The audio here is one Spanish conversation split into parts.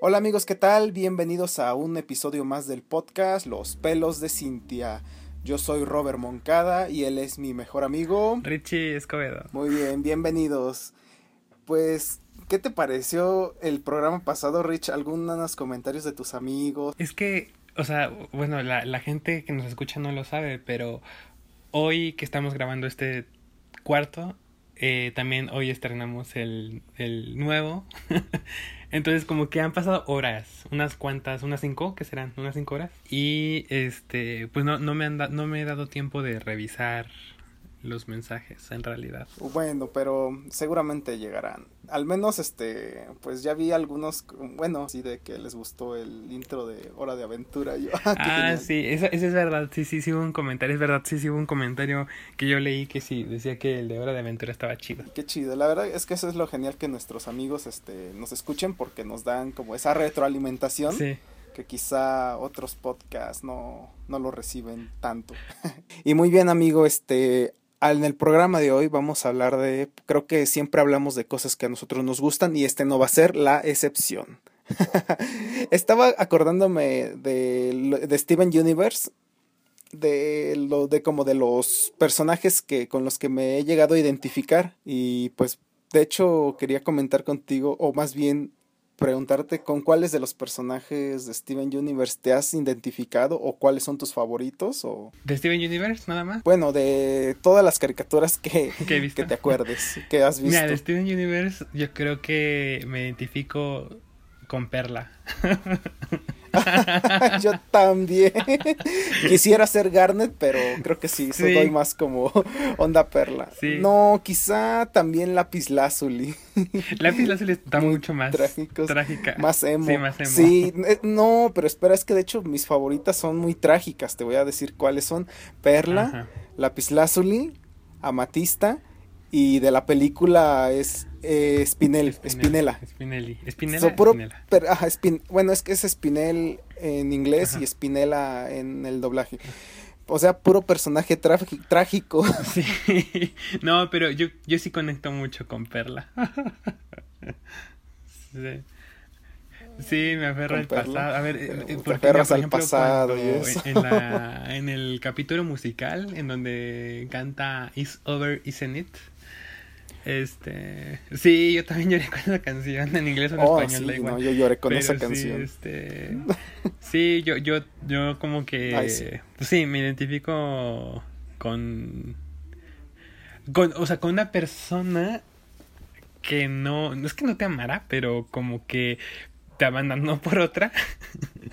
Hola amigos, ¿qué tal? Bienvenidos a un episodio más del podcast Los pelos de Cintia. Yo soy Robert Moncada y él es mi mejor amigo. Richie Escobedo. Muy bien, bienvenidos. Pues, ¿qué te pareció el programa pasado, Rich? ¿Algunos comentarios de tus amigos? Es que, o sea, bueno, la, la gente que nos escucha no lo sabe, pero hoy que estamos grabando este cuarto, eh, también hoy estrenamos el, el nuevo. Entonces como que han pasado horas, unas cuantas, unas cinco, ¿qué serán? Unas cinco horas. Y este, pues no, no, me, han no me he dado tiempo de revisar los mensajes en realidad. Bueno, pero seguramente llegarán. Al menos este, pues ya vi algunos, bueno, sí de que les gustó el intro de Hora de Aventura. Yo, ah, ah sí, eso, eso, es verdad, sí, sí, sí hubo un comentario, es verdad, sí, sí hubo un comentario que yo leí que sí, decía que el de Hora de Aventura estaba chido. Qué chido, la verdad es que eso es lo genial que nuestros amigos este, nos escuchen porque nos dan como esa retroalimentación. Sí que quizá otros podcasts no, no lo reciben tanto. y muy bien, amigo, este, en el programa de hoy vamos a hablar de, creo que siempre hablamos de cosas que a nosotros nos gustan y este no va a ser la excepción. Estaba acordándome de, de Steven Universe, de lo de como de los personajes que con los que me he llegado a identificar y pues de hecho quería comentar contigo o más bien preguntarte con cuáles de los personajes de Steven Universe te has identificado o cuáles son tus favoritos o de Steven Universe nada más bueno de todas las caricaturas que, que te acuerdes que has visto Mira, de Steven Universe yo creo que me identifico con Perla Yo también. Quisiera ser Garnet, pero creo que sí, soy más como onda perla. No, quizá también Lápiz Lazuli. Lápiz Lazuli está mucho más trágica. Más emo. Sí, más emo. Sí, eh, no, pero espera, es que de hecho mis favoritas son muy trágicas. Te voy a decir cuáles son. Perla, Lápiz Lazuli, Amatista y de la película es eh, Spinel, Spinella. Spinelli. Spinella. bueno, es que es Spinel en inglés y Spinella en el doblaje. O sea, puro personaje trágico. Sí. No, pero yo, yo sí conecto mucho con Perla. sí. Sí, me aferro al pasado. A ver, eh, eh, por ejemplo, pasado En, la, en el capítulo musical en donde canta Is Over, Isn't It? Este, sí, yo también lloré con esa canción en inglés o en oh, español, sí, igual. No, yo lloré con esa canción. Este, sí, yo, yo, yo como que, sí. Sí, me identifico con, con, o sea, con una persona que no, no es que no te amara, pero como que te abandonó por otra.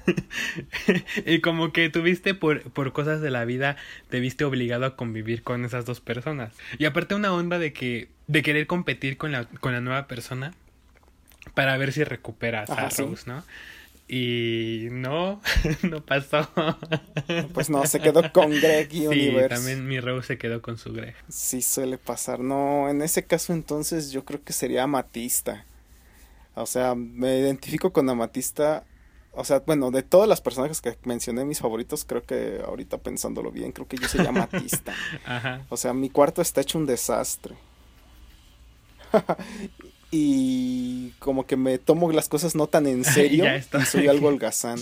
y como que tuviste por, por cosas de la vida, te viste obligado a convivir con esas dos personas. Y aparte una onda de que, de querer competir con la, con la nueva persona para ver si recuperas a Rose, ¿no? Y no, no pasó. Pues no, se quedó con Greg y sí, también mi Rose se quedó con su Greg. Sí, suele pasar. No, en ese caso entonces yo creo que sería Amatista. O sea, me identifico con Amatista. O sea, bueno, de todas las personajes que mencioné, mis favoritos, creo que ahorita pensándolo bien, creo que yo soy Amatista. Ajá. O sea, mi cuarto está hecho un desastre. y como que me tomo las cosas no tan en serio y soy algo holgazán.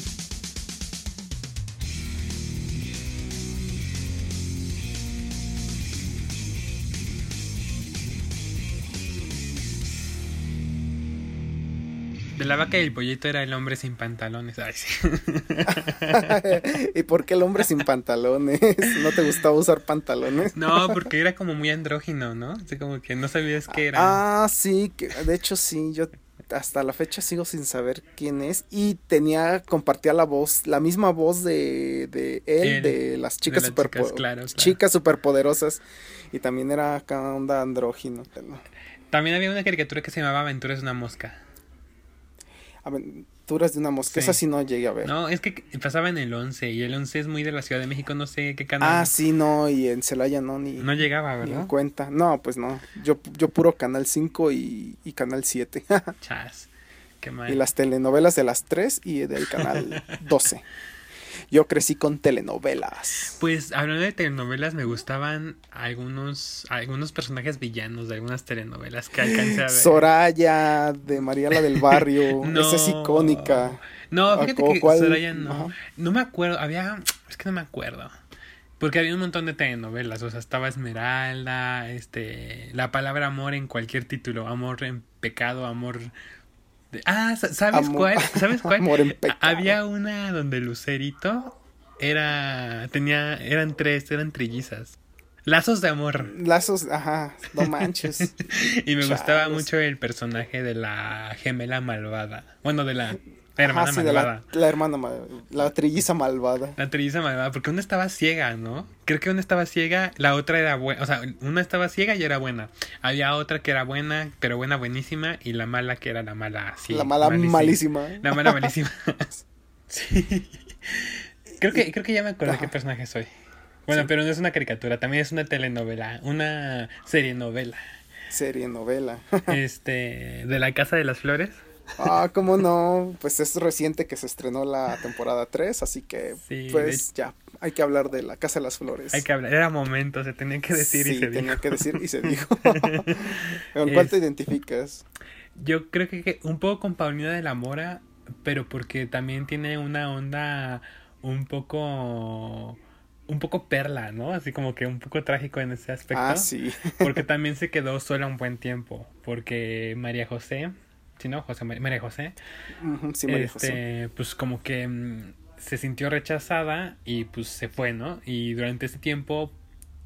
La vaca y el pollito era el hombre sin pantalones. Ay, sí. ¿Y por qué el hombre sin pantalones? ¿No te gustaba usar pantalones? no, porque era como muy andrógino, ¿no? Así como que no sabías qué era. Ah, sí, que, de hecho sí, yo hasta la fecha sigo sin saber quién es y tenía compartía la voz la misma voz de, de él, de las chicas super chicas, superpoderosas y también era acá onda andrógino también había una caricatura que se llamaba Aventuras de una mosca Aventuras de una mosca. Esa sí no llegué a ver. No, es que pasaba en el 11 y el 11 es muy de la Ciudad de México, no sé qué canal. Ah, sí, no, y en Celaya no, ni. No llegaba, ¿verdad? Ni cuenta. No, pues no. Yo, yo puro Canal 5 y, y Canal 7. Chas. Qué mal. Y las telenovelas de las 3 y del Canal 12. Yo crecí con telenovelas. Pues hablando de telenovelas, me gustaban algunos, algunos personajes villanos de algunas telenovelas que alcancé a ver. Soraya, de Mariela del Barrio, esa es icónica. No, fíjate que Soraya no. No me acuerdo, había, es que no me acuerdo. Porque había un montón de telenovelas, o sea, estaba Esmeralda, este, la palabra amor en cualquier título, amor en pecado, amor Ah, ¿sabes cuál? ¿Sabes cuál? Había una donde Lucerito era tenía eran tres, eran trillizas. Lazos de amor. Lazos, ajá, no manches. y me gustaba mucho el personaje de la gemela malvada. Bueno, de la la hermana malvada. la, hermana la trilliza malvada. La trilliza malvada, porque una estaba ciega, ¿no? Creo que una estaba ciega, la otra era buena. O sea, una estaba ciega y era buena. Había otra que era buena, pero buena, buenísima. Y la mala que era la mala, sí. La mala malísima. La mala malísima. sí. Creo que, creo que ya me acuerdo de qué personaje soy. Bueno, pero no es una caricatura, también es una telenovela, una serie novela. Serie novela. este, de la Casa de las Flores. Ah, cómo no, pues es reciente que se estrenó la temporada 3, así que pues ya, hay que hablar de la Casa de las Flores. Hay que hablar, era momento, se tenía que decir y se tenía dijo. que decir y se dijo. ¿Con cuál te identificas? Yo creo que un poco con Paulina de la Mora, pero porque también tiene una onda un poco un poco perla, ¿no? Así como que un poco trágico en ese aspecto. Ah, sí. porque también se quedó sola un buen tiempo, porque María José sí, ¿no? José María José. sí, María este, Pues como que mm, se sintió rechazada y pues se fue, ¿no? Y durante ese tiempo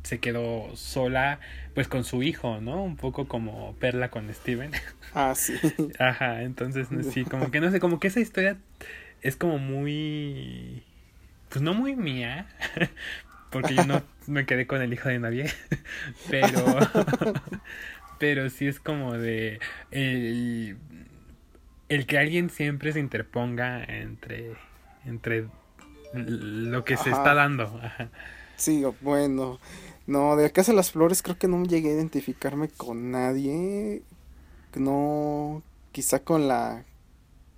se quedó sola pues con su hijo, ¿no? Un poco como Perla con Steven. Ah, sí. Ajá, entonces sí, como que no sé, como que esa historia es como muy pues no muy mía, porque yo no me quedé con el hijo de nadie, pero pero sí es como de el, el que alguien siempre se interponga entre entre lo que se está dando. Sí, bueno. No, de Casa de las Flores creo que no llegué a identificarme con nadie. No, quizá con la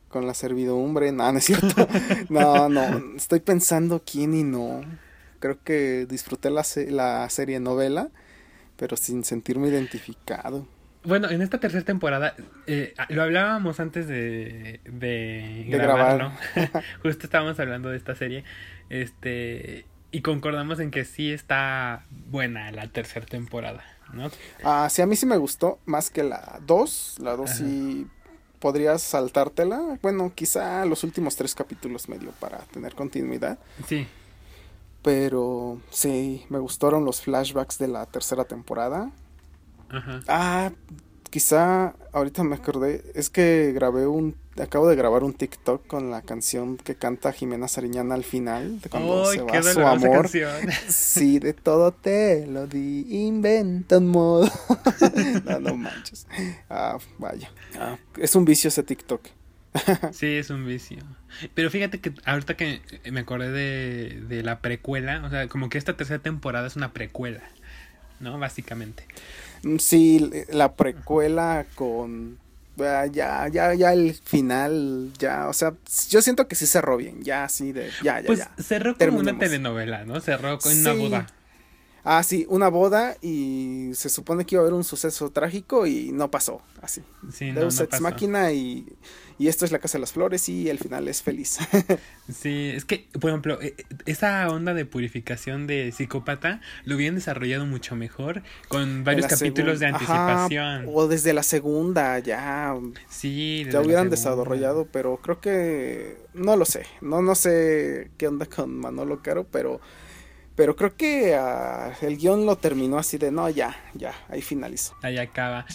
con la servidumbre, no, no es cierto. no, no, estoy pensando quién y no. Creo que disfruté la, la serie novela pero sin sentirme identificado. Bueno, en esta tercera temporada, eh, lo hablábamos antes de, de, grabarlo. Justo estábamos hablando de esta serie. Este. Y concordamos en que sí está buena la tercera temporada, ¿no? Ah, sí, a mí sí me gustó más que la 2. La 2 sí podrías saltártela. Bueno, quizá los últimos tres capítulos medio para tener continuidad. Sí. Pero sí, me gustaron los flashbacks de la tercera temporada. Ajá. Ah, quizá ahorita me acordé, es que grabé un, acabo de grabar un TikTok con la canción que canta Jimena Sariñana al final, de cuando se va su amor. Sí, de todo te lo di, inventa un modo. no, no manches. Ah, vaya. Ah, es un vicio ese TikTok. sí, es un vicio. Pero fíjate que ahorita que me acordé de, de la precuela, o sea, como que esta tercera temporada es una precuela, ¿no? Básicamente. Mm, sí, la precuela con ah, ya, ya, ya el final, ya, o sea, yo siento que sí cerró bien, ya así de, ya, ya, pues ya. Cerró como una telenovela, ¿no? Cerró con una boda. Ah, sí, una boda y se supone que iba a haber un suceso trágico y no pasó, así. Sí, Deus no, Ex Máquina y y esto es la Casa de las Flores y el final es feliz. sí, es que, por ejemplo, e, e, esa onda de purificación de psicópata lo hubieran desarrollado mucho mejor con varios capítulos de anticipación. o desde la segunda ya. Sí, ya hubieran desarrollado, pero creo que no lo sé. No no sé qué onda con Manolo Caro, pero pero creo que ah, el guion lo terminó así de no, ya, ya, ahí finalizó. Ahí acaba.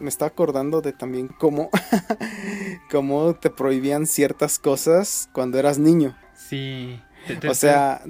me está acordando de también cómo, cómo te prohibían ciertas cosas cuando eras niño. Sí. o sea,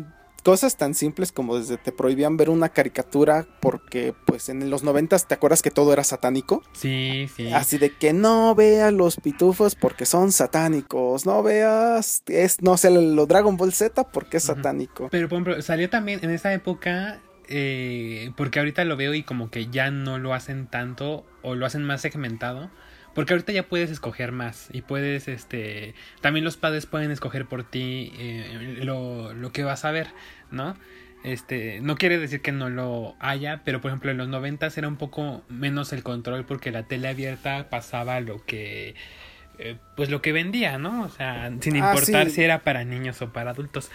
cosas tan simples como desde te prohibían ver una caricatura porque pues en los noventas te acuerdas que todo era satánico. Sí, sí. Así de que no veas los pitufos porque son satánicos, no veas, es, no sé, lo Dragon Ball Z porque es satánico. Pero por ejemplo, salió también en esa época eh, porque ahorita lo veo y como que ya no lo hacen tanto o lo hacen más segmentado. Porque ahorita ya puedes escoger más y puedes, este, también los padres pueden escoger por ti eh, lo, lo, que vas a ver, ¿no? Este, no quiere decir que no lo haya, pero por ejemplo en los noventas era un poco menos el control porque la tele abierta pasaba lo que, eh, pues lo que vendía, ¿no? O sea, sin ah, importar si era para niños o para adultos.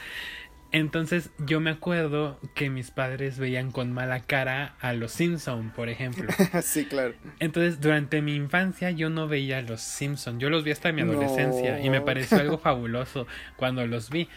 Entonces yo me acuerdo que mis padres veían con mala cara a los Simpson, por ejemplo. sí, claro. Entonces durante mi infancia yo no veía a los Simpson, yo los vi hasta mi adolescencia y me pareció algo fabuloso cuando los vi.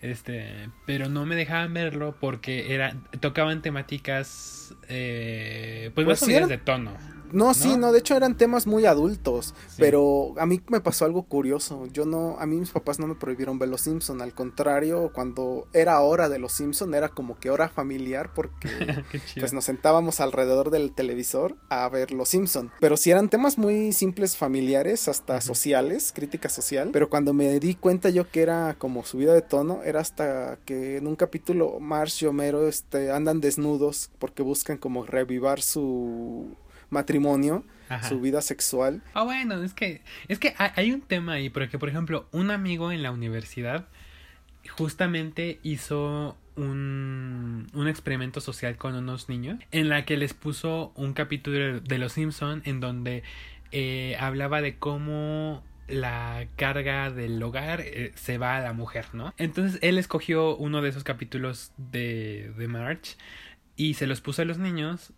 Este, pero no me dejaban verlo porque era tocaban temáticas eh, pues, pues más de tono. No, sí, no, de hecho eran temas muy adultos, pero a mí me pasó algo curioso. Yo no, a mí mis papás no me prohibieron ver Los Simpson, al contrario, cuando era hora de Los Simpson era como que hora familiar porque pues nos sentábamos alrededor del televisor a ver Los Simpson. Pero sí eran temas muy simples familiares, hasta sociales, crítica social, pero cuando me di cuenta yo que era como subida de tono, era hasta que en un capítulo Marsh y Homero este, andan desnudos porque buscan como revivar su matrimonio, su vida sexual. Ah, bueno, es que, es que hay un tema ahí, porque por ejemplo, un amigo en la universidad justamente hizo un, un experimento social con unos niños en la que les puso un capítulo de Los Simpson en donde eh, hablaba de cómo la carga del hogar eh, se va a la mujer, ¿no? Entonces él escogió uno de esos capítulos de, de March y se los puso a los niños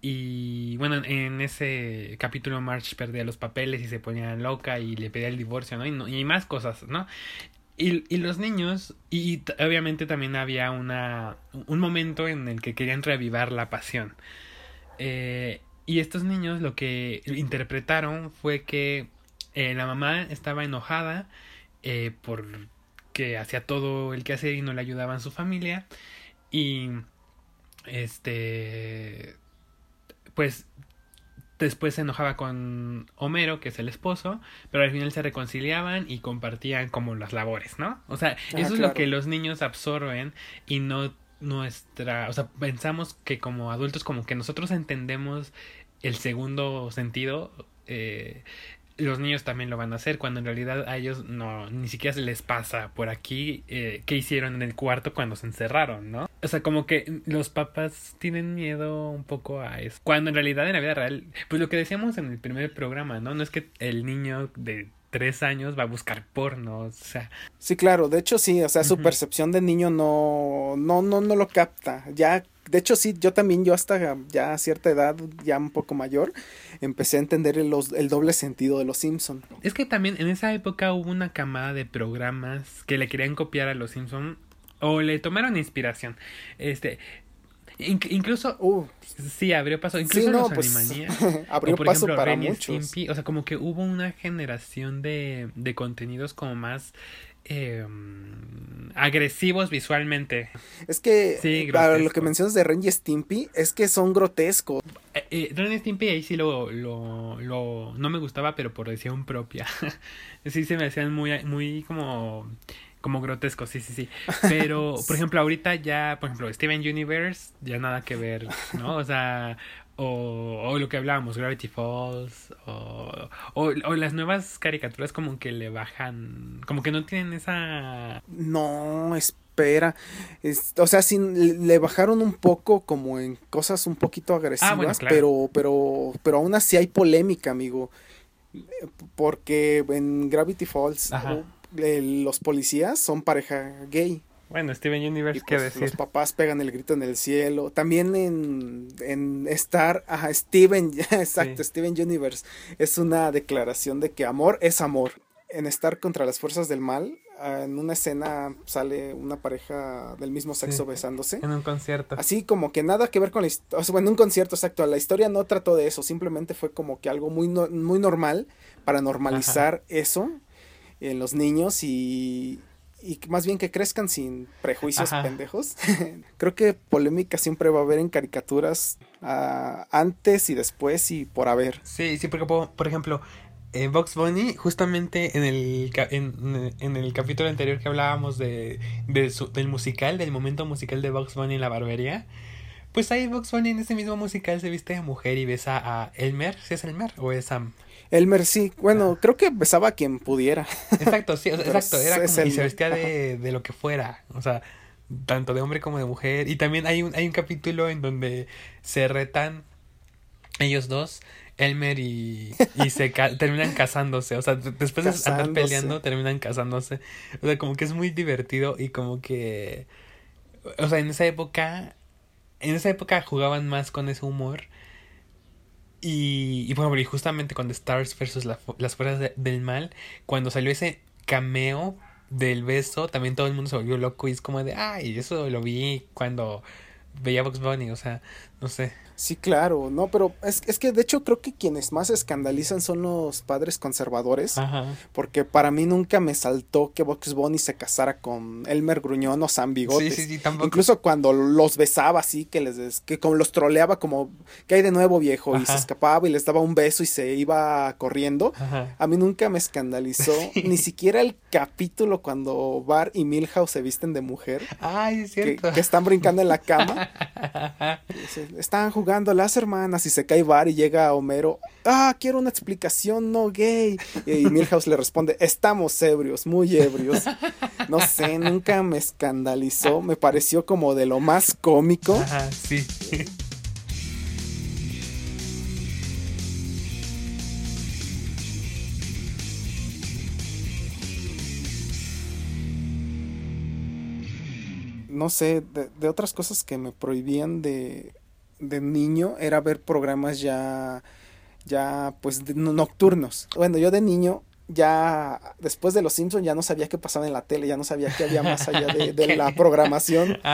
y bueno, en ese capítulo March perdía los papeles y se ponía loca y le pedía el divorcio, ¿no? Y, más cosas, ¿no? Y, y, los niños, y obviamente también había una, un momento en el que querían reavivar la pasión. Eh, y estos niños lo que interpretaron fue que eh, la mamá estaba enojada eh, porque hacía todo el que hacía y no le ayudaban su familia. Y este pues después se enojaba con Homero, que es el esposo, pero al final se reconciliaban y compartían como las labores, ¿no? O sea, ah, eso es lo que los niños absorben y no nuestra, o sea, pensamos que como adultos como que nosotros entendemos el segundo sentido eh, los niños también lo van a hacer, cuando en realidad a ellos no, ni siquiera se les pasa por aquí eh, qué hicieron en el cuarto cuando se encerraron, ¿no? O sea, como que los papás tienen miedo un poco a eso. Cuando en realidad en la vida real, pues lo que decíamos en el primer programa, ¿no? No es que el niño de tres años va a buscar porno, o sea. Sí, claro, de hecho sí, o sea, su percepción de niño no, no, no, no lo capta. Ya de hecho sí, yo también, yo hasta ya a cierta edad, ya un poco mayor, empecé a entender el, el doble sentido de los Simpson. Es que también en esa época hubo una camada de programas que le querían copiar a los Simpson o le tomaron inspiración. Este, incluso uh, sí abrió paso incluso los pues, abrió paso para muchos o sea como que hubo una generación de, de contenidos como más eh, agresivos visualmente. Es que sí, lo que mencionas de Ren y Stimpy es que son grotescos. Eh, eh, Ren y Stimpy ahí sí lo, lo, lo, no me gustaba, pero por decisión propia. sí se me hacían muy, muy como como grotescos, sí, sí, sí. Pero, por ejemplo, ahorita ya, por ejemplo, Steven Universe, ya nada que ver, ¿no? O sea, o, o, lo que hablábamos, Gravity Falls, o, o, las nuevas caricaturas como que le bajan, como que no tienen esa... No, espera, o sea, sin, le bajaron un poco como en cosas un poquito ah, agresivas, pero, pero, pero aún así hay polémica, amigo, porque en Gravity Falls los policías son pareja gay. Bueno, Steven Universe, ¿qué pues, decir? Los papás pegan el grito en el cielo. También en, en Star, ajá, Steven, exacto, Steven Universe. Es una declaración de que amor es amor. En Star contra las fuerzas del mal, ah, en una escena sale una pareja del mismo sexo besándose. En un concierto. Así como que nada que ver con la historia. O sea, bueno, un concierto, exacto. La historia no trató de eso. Simplemente fue como que algo muy, muy normal para normalizar eso en los niños y y más bien que crezcan sin prejuicios pendejos. Creo que polémica siempre va a haber en caricaturas ah, antes y después y por haber. Sí, sí, porque por, ejemplo, eh, Box Bunny, justamente en el, en, el capítulo anterior que hablábamos de, del musical, del momento musical de Box Bunny en la barbería, pues ahí Box Bunny en ese mismo musical se viste de mujer y besa a Elmer, ¿si es Elmer o es Sam? Elmer sí, bueno, creo que besaba a quien pudiera. Exacto, sí, exacto, era como, y se vestía de, de, lo que fuera, o sea, tanto de hombre como de mujer. Y también hay un, hay un capítulo en donde se retan ellos dos, Elmer y, y se terminan casándose, o sea, después de andar peleando terminan casándose. O sea, como que es muy divertido y como que, o sea, en esa época, en esa época jugaban más con ese humor y, y bueno, y justamente cuando Stars versus las fuerzas del mal, cuando salió ese cameo del beso, también todo el mundo se volvió loco y es como de, ay, eso lo vi cuando veía Box Bunny, o sea, no sé. Sí, claro, no, pero es, es que de hecho creo que quienes más escandalizan son los padres conservadores, porque para mí nunca me saltó que Box Bunny se casara con Elmer Gruñón o Sam Bigotes. Sí, sí, sí, tampoco. Incluso cuando los besaba así, que les que como los troleaba como que hay de nuevo viejo y se escapaba y les daba un beso y se iba corriendo. A mí nunca me escandalizó ni siquiera el capítulo cuando Bar y Milhouse se visten de mujer. Ay, es cierto. Que, están brincando en la cama. están jugando jugando las hermanas y se cae Bar y llega Homero, ah, quiero una explicación no gay. Y Milhouse le responde, estamos ebrios, muy ebrios. No sé, nunca me escandalizó, me pareció como de lo más cómico. Ajá, sí. no sé, de, otras cosas que me prohibían de, de niño era ver programas ya, ya pues nocturnos. Bueno, yo de niño ya después de Los Simpsons ya no sabía qué pasaba en la tele, ya no sabía qué había más allá de, la programación.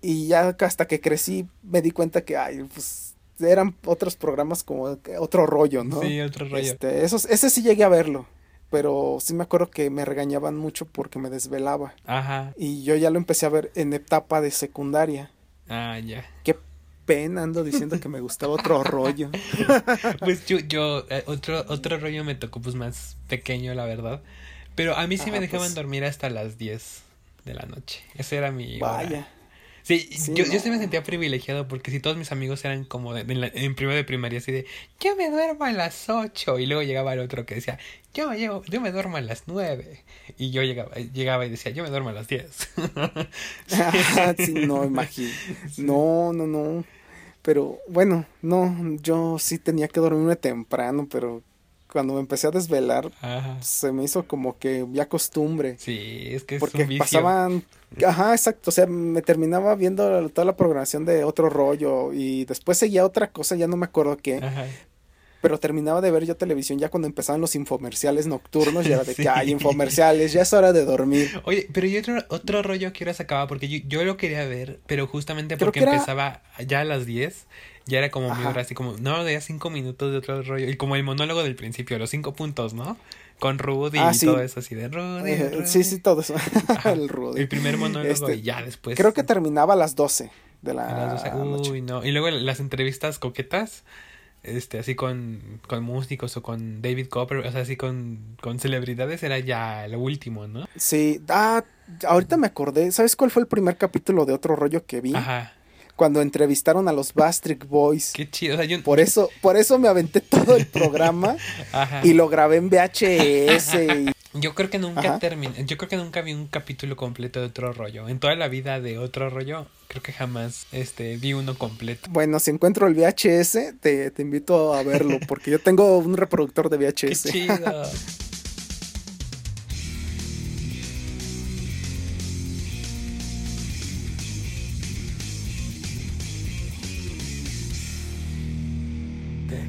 Y ya hasta que crecí me di cuenta que, ay, pues eran otros programas como otro rollo, ¿no? Sí, otro rollo. Este, esos, ese sí llegué a verlo. Pero sí me acuerdo que me regañaban mucho porque me desvelaba. Ajá. Y yo ya lo empecé a ver en etapa de secundaria. Ah, ya. Qué pena ando diciendo que me gustaba otro rollo. pues yo, yo, eh, otro, otro rollo me tocó pues más pequeño, la verdad. Pero a mí sí me dejaban pues. dormir hasta las 10 de la noche. Ese era mi... Vaya. Sí, yo, yo sí me sentía privilegiado porque si todos mis amigos eran como de, en, primero de primaria, así de, yo me duermo a las 8 y luego llegaba el otro que decía, yo me, llevo, yo me duermo a las 9 y yo llegaba, llegaba y decía, yo me duermo a las 10. sí, no, imagino. No, no, no. Pero bueno, no, yo sí tenía que dormirme temprano, pero cuando me empecé a desvelar, se me hizo como que ya costumbre. Sí, es que es Porque pasaban. Ajá, exacto. O sea, me terminaba viendo toda la programación de otro rollo y después seguía otra cosa, ya no me acuerdo qué. Ajá pero terminaba de ver yo televisión ya cuando empezaban los infomerciales nocturnos, ya era de que hay infomerciales, ya es hora de dormir. Oye, pero yo otro, otro rollo que ahora se acaba, porque yo, yo, lo quería ver, pero justamente porque empezaba ya a las 10, ya era como mi hora, así como, no, de ya cinco minutos de otro rollo, y como el monólogo del principio, los cinco puntos, ¿no? Con Rudy ah, y todo eso así de Rudy, eh, Sí, sí, todo eso. el Rudy. El primer monólogo este, y ya después. Creo que terminaba a las 12 de la. A las 12. Uy, no. Y luego las entrevistas coquetas este, así con, con músicos o con David Copper, o sea, así con, con celebridades era ya lo último, ¿no? Sí, ah, ahorita me acordé, ¿sabes cuál fue el primer capítulo de otro rollo que vi? Ajá. Cuando entrevistaron a los Bastric Boys. Qué chido. O sea, yo... Por eso, por eso me aventé todo el programa Ajá. y lo grabé en VHS. Y... Yo creo que nunca terminé, yo creo que nunca vi un capítulo completo de otro rollo. En toda la vida de otro rollo, creo que jamás este vi uno completo. Bueno, si encuentro el VHS, te, te invito a verlo, porque yo tengo un reproductor de VHS. Qué chido.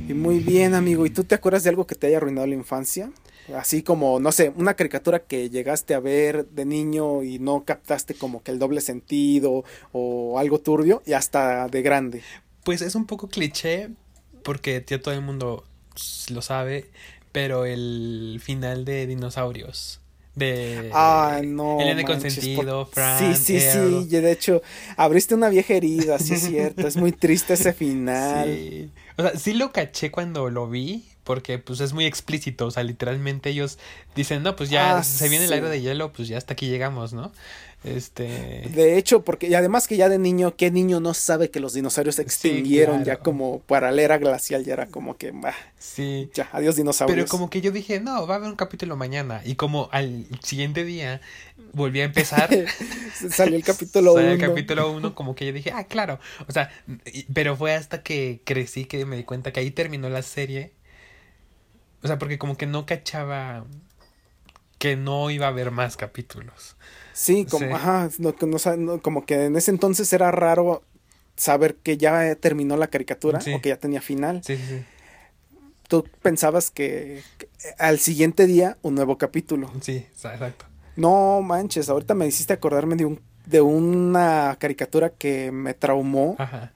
Y muy bien, amigo. ¿Y tú te acuerdas de algo que te haya arruinado la infancia? Así como, no sé, una caricatura que llegaste a ver de niño y no captaste como que el doble sentido o algo turbio y hasta de grande. Pues es un poco cliché porque ya todo el mundo lo sabe, pero el final de Dinosaurios De ah, no, Elena Consentido, Fran. Sí, sí, sí. De hecho, abriste una vieja herida, sí es cierto. es muy triste ese final. Sí. O sea, sí lo caché cuando lo vi, porque pues es muy explícito, o sea, literalmente ellos dicen, no, pues ya ah, se viene el aire de hielo, pues ya hasta aquí llegamos, ¿no? Este... De hecho, porque y además que ya de niño, ¿qué niño no sabe que los dinosaurios se extinguieron ya como para la era glacial? Ya era como que, bah, sí. Ya, adiós dinosaurios. Pero como que yo dije, no, va a haber un capítulo mañana. Y como al siguiente día volví a empezar. Salió el capítulo 1. Salió el capítulo 1, como que yo dije, ah, claro. O sea, pero fue hasta que crecí que me di cuenta que ahí terminó la serie o sea, porque como que no cachaba que no iba a haber más capítulos. Sí, como, Ajá, no, no, como que en ese entonces era raro saber que ya terminó la caricatura o que ya tenía final. Sí, sí. Tú pensabas que, al siguiente día un nuevo capítulo. Sí, exacto. No manches, ahorita me hiciste acordarme de un de una caricatura que me traumó. Ajá.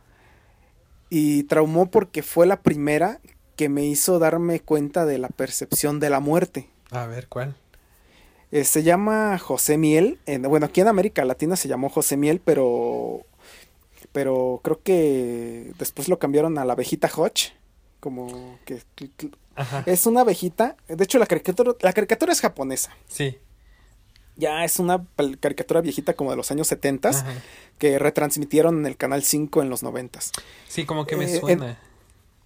Y traumó porque fue la primera que me hizo darme cuenta de la percepción de la muerte. A ver, ¿cuál? Eh, se llama José Miel. bueno, aquí en América Latina se llamó José Miel, pero. Pero creo que después lo cambiaron a la abejita Hodge. Como que. Es una abejita. De hecho, la caricatura, la caricatura es japonesa. Sí. Ya es una caricatura viejita como de los años 70 que retransmitieron en el canal 5 en los 90 Sí, como que me eh, suena. En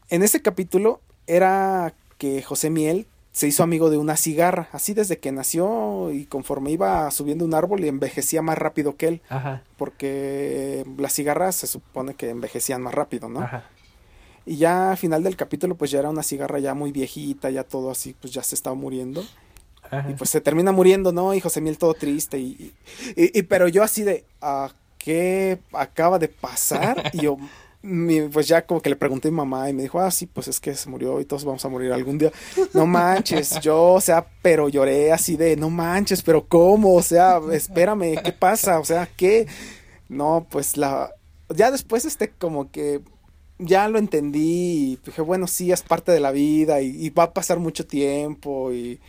ese capítulo era que José Miel se hizo amigo de una cigarra, así desde que nació y conforme iba subiendo un árbol y envejecía más rápido que él. Ajá. Porque las cigarras se supone que envejecían más rápido, ¿no? Ajá. Y ya al final del capítulo pues ya era una cigarra ya muy viejita, ya todo así, pues ya se estaba muriendo. Ajá. Y pues se termina muriendo, ¿no? Y José Miel todo triste y, y, y pero yo así de, ¿a qué acaba de pasar? Y yo, pues ya como que le pregunté a mi mamá y me dijo, ah, sí, pues es que se murió y todos vamos a morir algún día. No manches, yo, o sea, pero lloré así de, no manches, pero ¿cómo? O sea, espérame, ¿qué pasa? O sea, ¿qué? No, pues la... Ya después, este, como que ya lo entendí y dije, bueno, sí, es parte de la vida y, y va a pasar mucho tiempo y...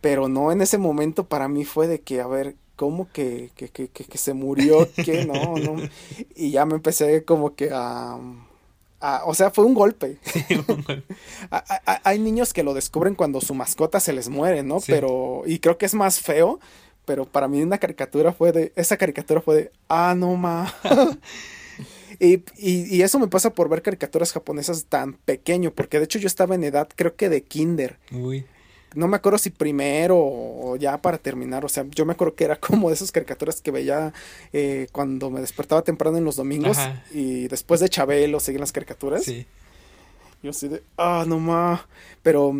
Pero no, en ese momento para mí fue de que, a ver, ¿cómo que, que, que, que, se murió? no, no. Y ya me empecé como que a... o sea, fue un golpe. hay niños que lo descubren cuando su mascota se les muere, ¿no? Pero, y creo que es más feo, pero para mí una caricatura fue de, esa caricatura fue de, ah, no ma. y, y, y, eso me pasa por ver caricaturas japonesas tan pequeño, porque de hecho yo estaba en edad, creo que de kinder. Uy no me acuerdo si primero o ya para terminar, o sea, yo me acuerdo que era como de esas caricaturas que veía eh, cuando me despertaba temprano en los domingos y después de Chabelo seguían las caricaturas. Sí. Yo así de, ah, no ma, pero...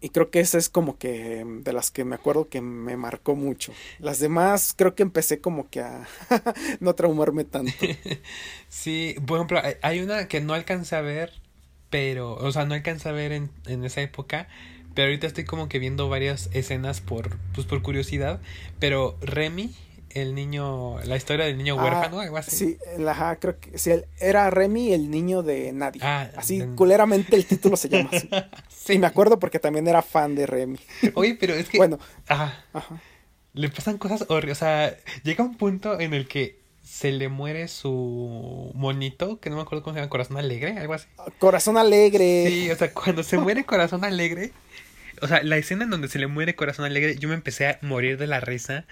Y creo que esa es como que de las que me acuerdo que me marcó mucho. Las demás creo que empecé como que a no traumarme tanto. sí, por ejemplo, hay una que no alcancé a ver, pero, o sea, no alcancé a ver en, en esa época, pero ahorita estoy como que viendo varias escenas por, pues por curiosidad. Pero Remy, el niño, la historia del niño ah, huérfano, algo así. Sí, ajá, creo que sí, era Remy, el niño de nadie. Ah, así, culeramente el título se llama así. sí, me acuerdo porque también era fan de Remy. Oye, pero es que. Bueno. Ajá. ajá. Le pasan cosas horribles. O sea, llega un punto en el que se le muere su monito, que no me acuerdo cómo se llama, Corazón Alegre, algo así. Corazón Alegre. Sí, o sea, cuando se muere Corazón Alegre, o sea, la escena en donde se le muere Corazón Alegre, yo me empecé a morir de la risa,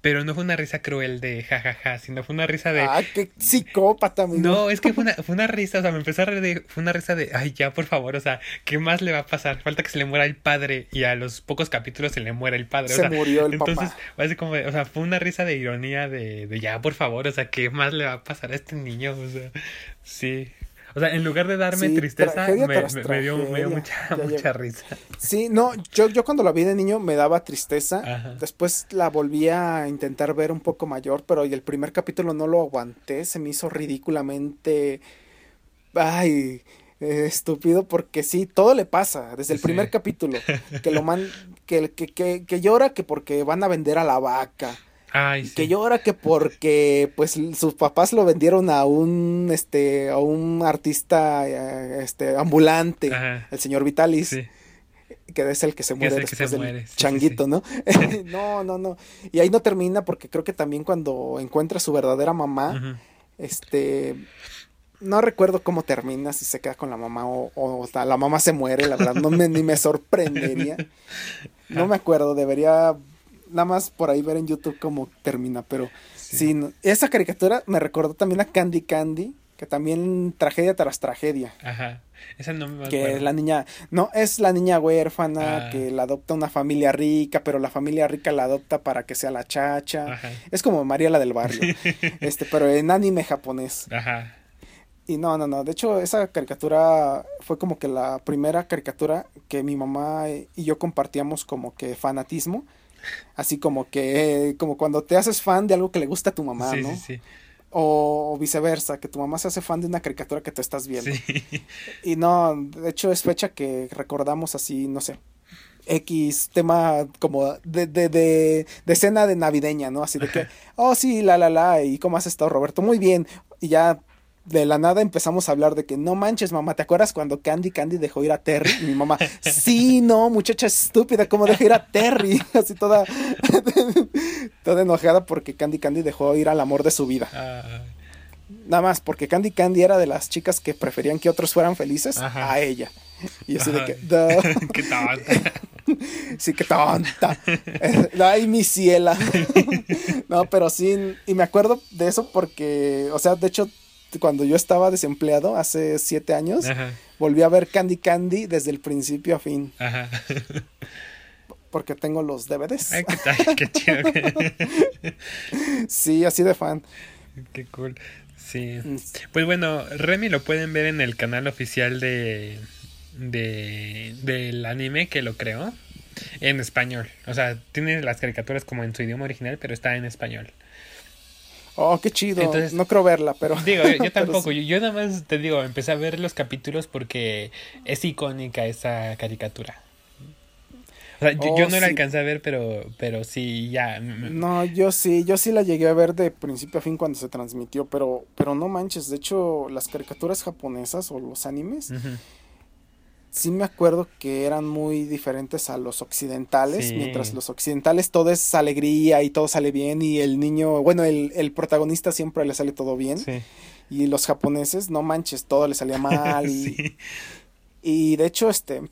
pero no fue una risa cruel de jajaja, sino fue una risa de. ¡Ah, qué psicópata, No, es que fue una, fue una risa, o sea, me empecé a reír de. Fue una risa de, ay, ya, por favor, o sea, ¿qué más le va a pasar? Falta que se le muera el padre y a los pocos capítulos se le muera el padre. Se murió el entonces, Entonces, como, o sea, fue una risa de ironía de, de, ya, por favor, o sea, ¿qué más le va a pasar a este niño? O sea, sí. O sea, en lugar de darme tristeza, me, dio, mucha, mucha risa. Sí, no, yo, yo cuando la vi de niño me daba tristeza. Después la volví a intentar ver un poco mayor, pero el primer capítulo no lo aguanté. Se me hizo ridículamente. Ay. estúpido porque sí, todo le pasa desde el primer capítulo que lo man que, que, que, que llora que porque van a vender a la vaca que llora que porque pues sus papás lo vendieron a un este a un artista eh, este ambulante, el señor Vitalis. que es el que se muere después del changuito, ¿no? no, no, no. Y ahí no termina porque creo que también cuando encuentra a su verdadera mamá, este, no recuerdo cómo termina, si se queda con la mamá o, o, la mamá se muere, la verdad, no me, ni me sorprendería. No me acuerdo, debería nada más por ahí ver en YouTube cómo termina, pero sí. esa caricatura me recordó también a Candy Candy, que también tragedia tras tragedia. Ajá. Esa no me Que es la niña, no, es la niña huérfana ah. que la adopta una familia rica, pero la familia rica la adopta para que sea la chacha. Ajá. Es como María la del barrio. este, pero en anime japonés. Ajá. Y no, no, no. De hecho, esa caricatura fue como que la primera caricatura que mi mamá y yo compartíamos como que fanatismo. Así como que, como cuando te haces fan de algo que le gusta a tu mamá, ¿no? Sí, sí. O, viceversa, que tu mamá se hace fan de una caricatura que tú estás viendo. Sí. Y no, de hecho es fecha que recordamos así, no sé, X tema como de, de, de, de escena de navideña, ¿no? Así de que, oh sí, la, la, la, ¿y cómo has estado, Roberto? Muy bien. Y ya de la nada empezamos a hablar de que no manches, mamá, ¿te acuerdas cuando Candy Candy dejó ir a Terry? Y mi mamá, sí, no, muchacha estúpida, ¿cómo dejó ir a Terry? Así toda, toda enojada porque Candy Candy dejó ir al amor de su vida. Nada más, porque Candy Candy era de las chicas que preferían que otros fueran felices a ella. Y así de que, qué tonta. sí, qué tonta. Ay, mi ciela. no, pero sí, y me acuerdo de eso porque, o sea, de hecho, cuando yo estaba desempleado hace siete años, volví a ver Candy Candy desde el principio a fin. Ajá. Porque tengo los DVDs. Ay, qué, chido. sí, así de fan. Qué cool. Sí. Mm. Pues bueno, Remy lo pueden ver en el canal oficial de, de del anime que lo creó en español. O sea, tiene las caricaturas como en su idioma original, pero está en español. Oh, qué chido. no creo verla, pero. Digo, yo, tampoco. yo, nada más te digo, empecé a ver los capítulos porque es icónica esa caricatura. O sea, yo, oh, no la alcancé a ver, pero, pero sí, ya. No, yo sí, yo sí la llegué a ver de principio a fin cuando se transmitió, pero, pero no manches. De hecho, las caricaturas japonesas o los animes sí me acuerdo que eran muy diferentes a los occidentales, mientras los occidentales todo es alegría y todo sale bien y el niño, bueno, el, el protagonista siempre le sale todo bien. Y los japoneses, no manches, todo le salía mal. y, y de hecho, este,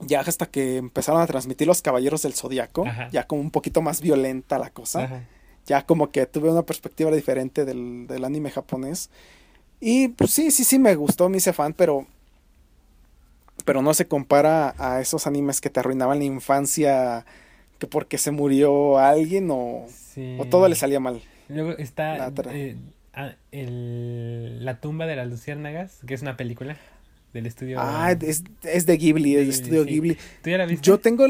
ya hasta que empezaron a transmitir los Caballeros del Zodiaco, ya como un poquito más violenta la cosa. Ya como que tuve una perspectiva diferente del, del anime japonés. Y pues sí, sí, sí me gustó, me hice fan, pero pero no se compara a esos animes que te arruinaban la infancia que porque se murió alguien o, o todo le salía mal. Luego está la, eh, ah, la tumba de las luciérnagas, que es una película del estudio. Ah, es, es de Ghibli, es del estudio Ghibli. ¿Tú ya la viste? Yo tengo,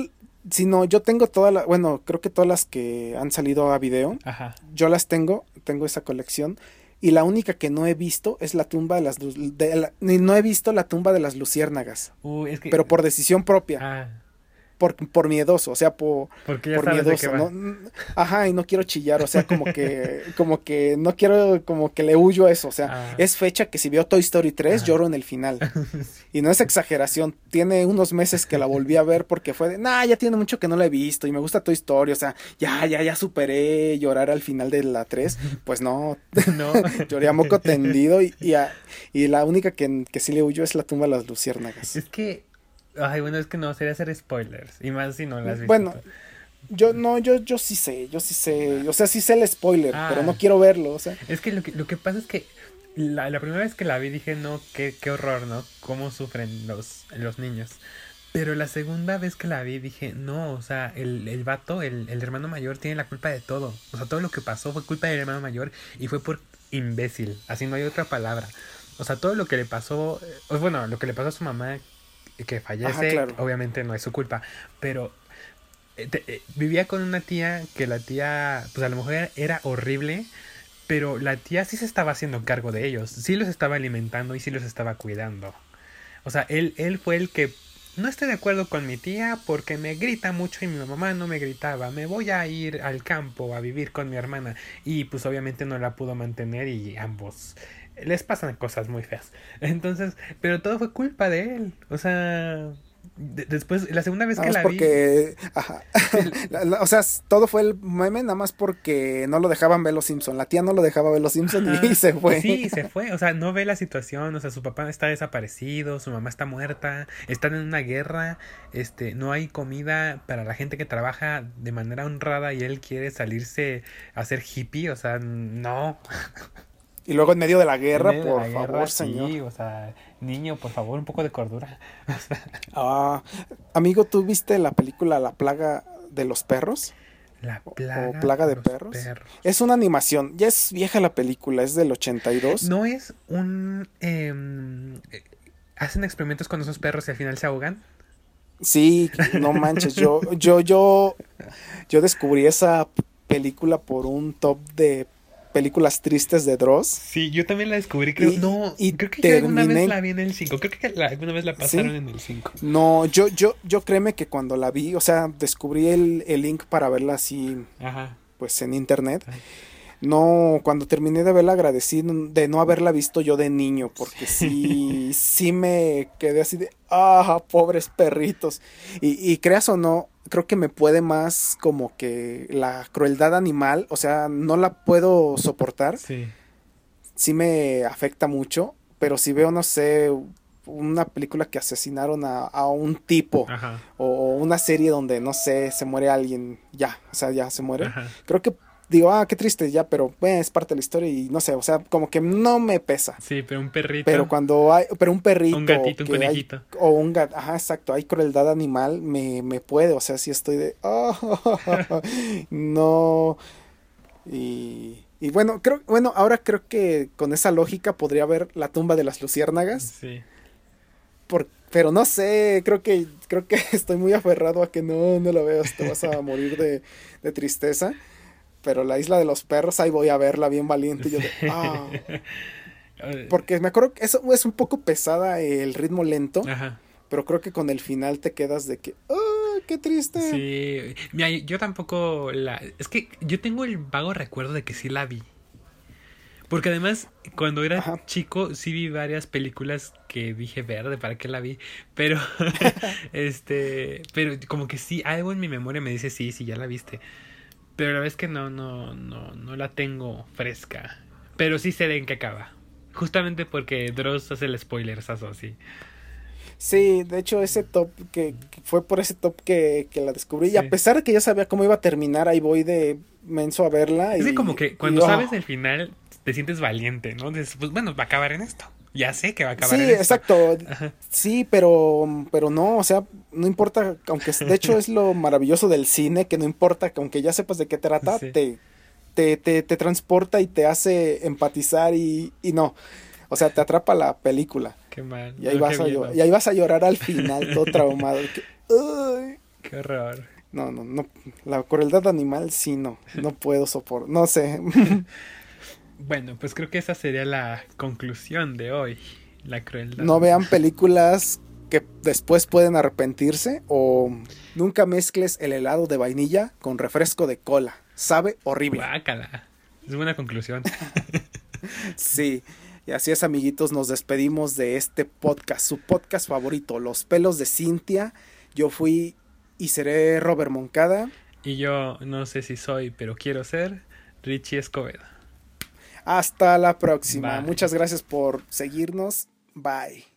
si no, yo tengo todas las, bueno, creo que todas las que han salido a video. Ajá. Yo las tengo, tengo esa colección y la única que no he visto es la tumba de las de no he visto la tumba de las luciérnagas. Pero por decisión propia. Ah por, por miedoso, o sea, por, por miedoso, ¿no? Ajá, y no quiero chillar, o sea, como que, como que no quiero, como que le huyo a eso, o sea, ah. es fecha que si veo Toy Story 3 lloro en el final. Y no es exageración, tiene unos meses que la volví a ver porque fue de, nah, ya tiene mucho que no la he visto y me gusta Toy Story, o sea, ya, ya, ya superé llorar al final de la 3, pues no, no. lloré a moco tendido y, y, y la única que, que sí le huyo es la tumba de las luciérnagas. Es que Ay, bueno, es que no, sería hacer spoilers. Y más si no las visto. Bueno, yo no, yo, yo sí sé, yo sí sé. O sea, sí sé el spoiler, pero no ah. quiero verlo, o sea. Es que lo que, lo que pasa es que la, la, primera vez que la vi dije, no, qué, qué horror, ¿no? Cómo sufren los, los niños. Pero la segunda vez que la vi dije, no, o sea, el, el vato, el, el hermano mayor, tiene la culpa de todo. O sea, todo lo que pasó fue culpa del hermano mayor y fue por imbécil. Así no hay otra palabra. O sea, todo lo que le pasó, eh, bueno, lo que le pasó a su mamá, que fallece, obviamente no es su culpa, pero eh, eh, vivía con una tía que la tía, pues a lo mejor era horrible, pero la tía sí se estaba haciendo cargo de ellos, sí los estaba alimentando y sí los estaba cuidando. O sea, él, él fue el que no estoy de acuerdo con mi tía porque me grita mucho y mi mamá no me gritaba. Me voy a ir al campo a vivir con mi hermana. Y pues obviamente no la pudo mantener y ambos les pasan cosas muy feas. Entonces, pero todo fue culpa de él. O sea, después, la segunda vez que la porque, vi. Ajá. o sea, todo fue el meme nada más porque no lo dejaban ver los Simpson. La tía no lo dejaba ver los Simpson y se fue. Sí, se fue. O sea, no ve la situación. O sea, su papá está desaparecido, su mamá está muerta, están en una guerra, este, no hay comida para la gente que trabaja de manera honrada y él quiere salirse a ser hippie. O sea, no. Y luego en medio de la guerra, por favor, señor. Sí, o sea, niño, por favor, un poco de cordura. ah, amigo, ¿tú viste la película La plaga de los perros? La plaga, o plaga de, perros. Es una animación, ya es vieja la película, es del 82. ¿No es un... Em, eh, hacen experimentos con esos perros y al final se ahogan? Sí, no manches, yo, yo, yo, yo descubrí esa película por un top de películas tristes de Dross. Sí, yo también la descubrí, creo. no, y creo que alguna vez la vi en el 5. Creo que alguna vez la pasaron en el 5. No, yo, yo, yo créeme que cuando la vi, o sea, descubrí el, el link para verla así, Ajá. pues en internet. No, cuando terminé de verla agradecí de no haberla visto yo de niño, porque sí, sí me quedé así de, ah, pobres perritos. Y, y creas o no, creo que me puede más como que la crueldad animal, o sea, no la puedo soportar. Sí. Sí me afecta mucho, pero si veo, no sé, una película que asesinaron a, un tipo o una serie donde, no sé, se muere alguien, ya, o sea, ya se muere. Creo que digo, ah, qué triste ya, pero eh, es parte de la historia y no sé, o sea, como que no me pesa. Sí, pero un perrito. Pero cuando hay, pero un perrito. Un gatito, un conejito. o un gato, ajá, exacto, hay crueldad animal, me, me puede, o sea, si estoy de, oh, no. Y, y bueno, creo, bueno, ahora creo que con esa lógica podría haber la tumba de las luciérnagas. Sí. Por, pero no sé, creo que, creo que estoy muy aferrado a que no, no lo veas, te vas a morir de, de tristeza pero la isla de los perros, ahí voy a verla bien valiente. Y yo de, ah". Porque me acuerdo que eso es un poco pesada el ritmo lento. Pero creo que con el final te quedas de que, ¡ah, qué triste! Sí, mira, yo tampoco la... Es que yo tengo el vago recuerdo de que sí la vi. Porque además, cuando era chico, sí vi varias películas que dije verde, ¿para qué la vi? Pero, este, pero como que sí, algo en mi memoria me dice sí, sí, ya la viste. Pero la vez que no, no, no, no la tengo fresca. Pero sí sé de en qué acaba. Justamente porque Dross hace el spoiler, así. Sí, de hecho ese top que, fue por ese top que, que la descubrí. Y a pesar de que ya sabía cómo iba a terminar, ahí voy de menso a verla. Es como que cuando sabes el final te sientes valiente, ¿no? Dices, pues bueno, va a acabar en esto ya sé que va a acabar. Sí, exacto. Sí, pero, pero no, o sea, no importa, aunque de hecho es lo maravilloso del cine, que no importa, que aunque ya sepas de qué trata, te, te, te, te, transporta y te hace empatizar y, y no. O sea, te atrapa la película. Qué mal. Y ahí, vas, a y ahí vas a llorar al final, todo traumado. Qué horror. No, no, no. La crueldad animal sí no. No puedo soportar. No sé. Bueno, pues creo que esa sería la conclusión de hoy. La crueldad. No vean películas que después pueden arrepentirse o nunca mezcles el helado de vainilla con refresco de cola. Sabe horrible. Guácala. Es buena conclusión. sí. Y así es, amiguitos, nos despedimos de este podcast, su podcast favorito, Los pelos de Cintia. Yo fui y seré Robert Moncada. Y yo no sé si soy, pero quiero ser Richie Escobedo. Hasta la próxima. Muchas gracias por seguirnos. Bye.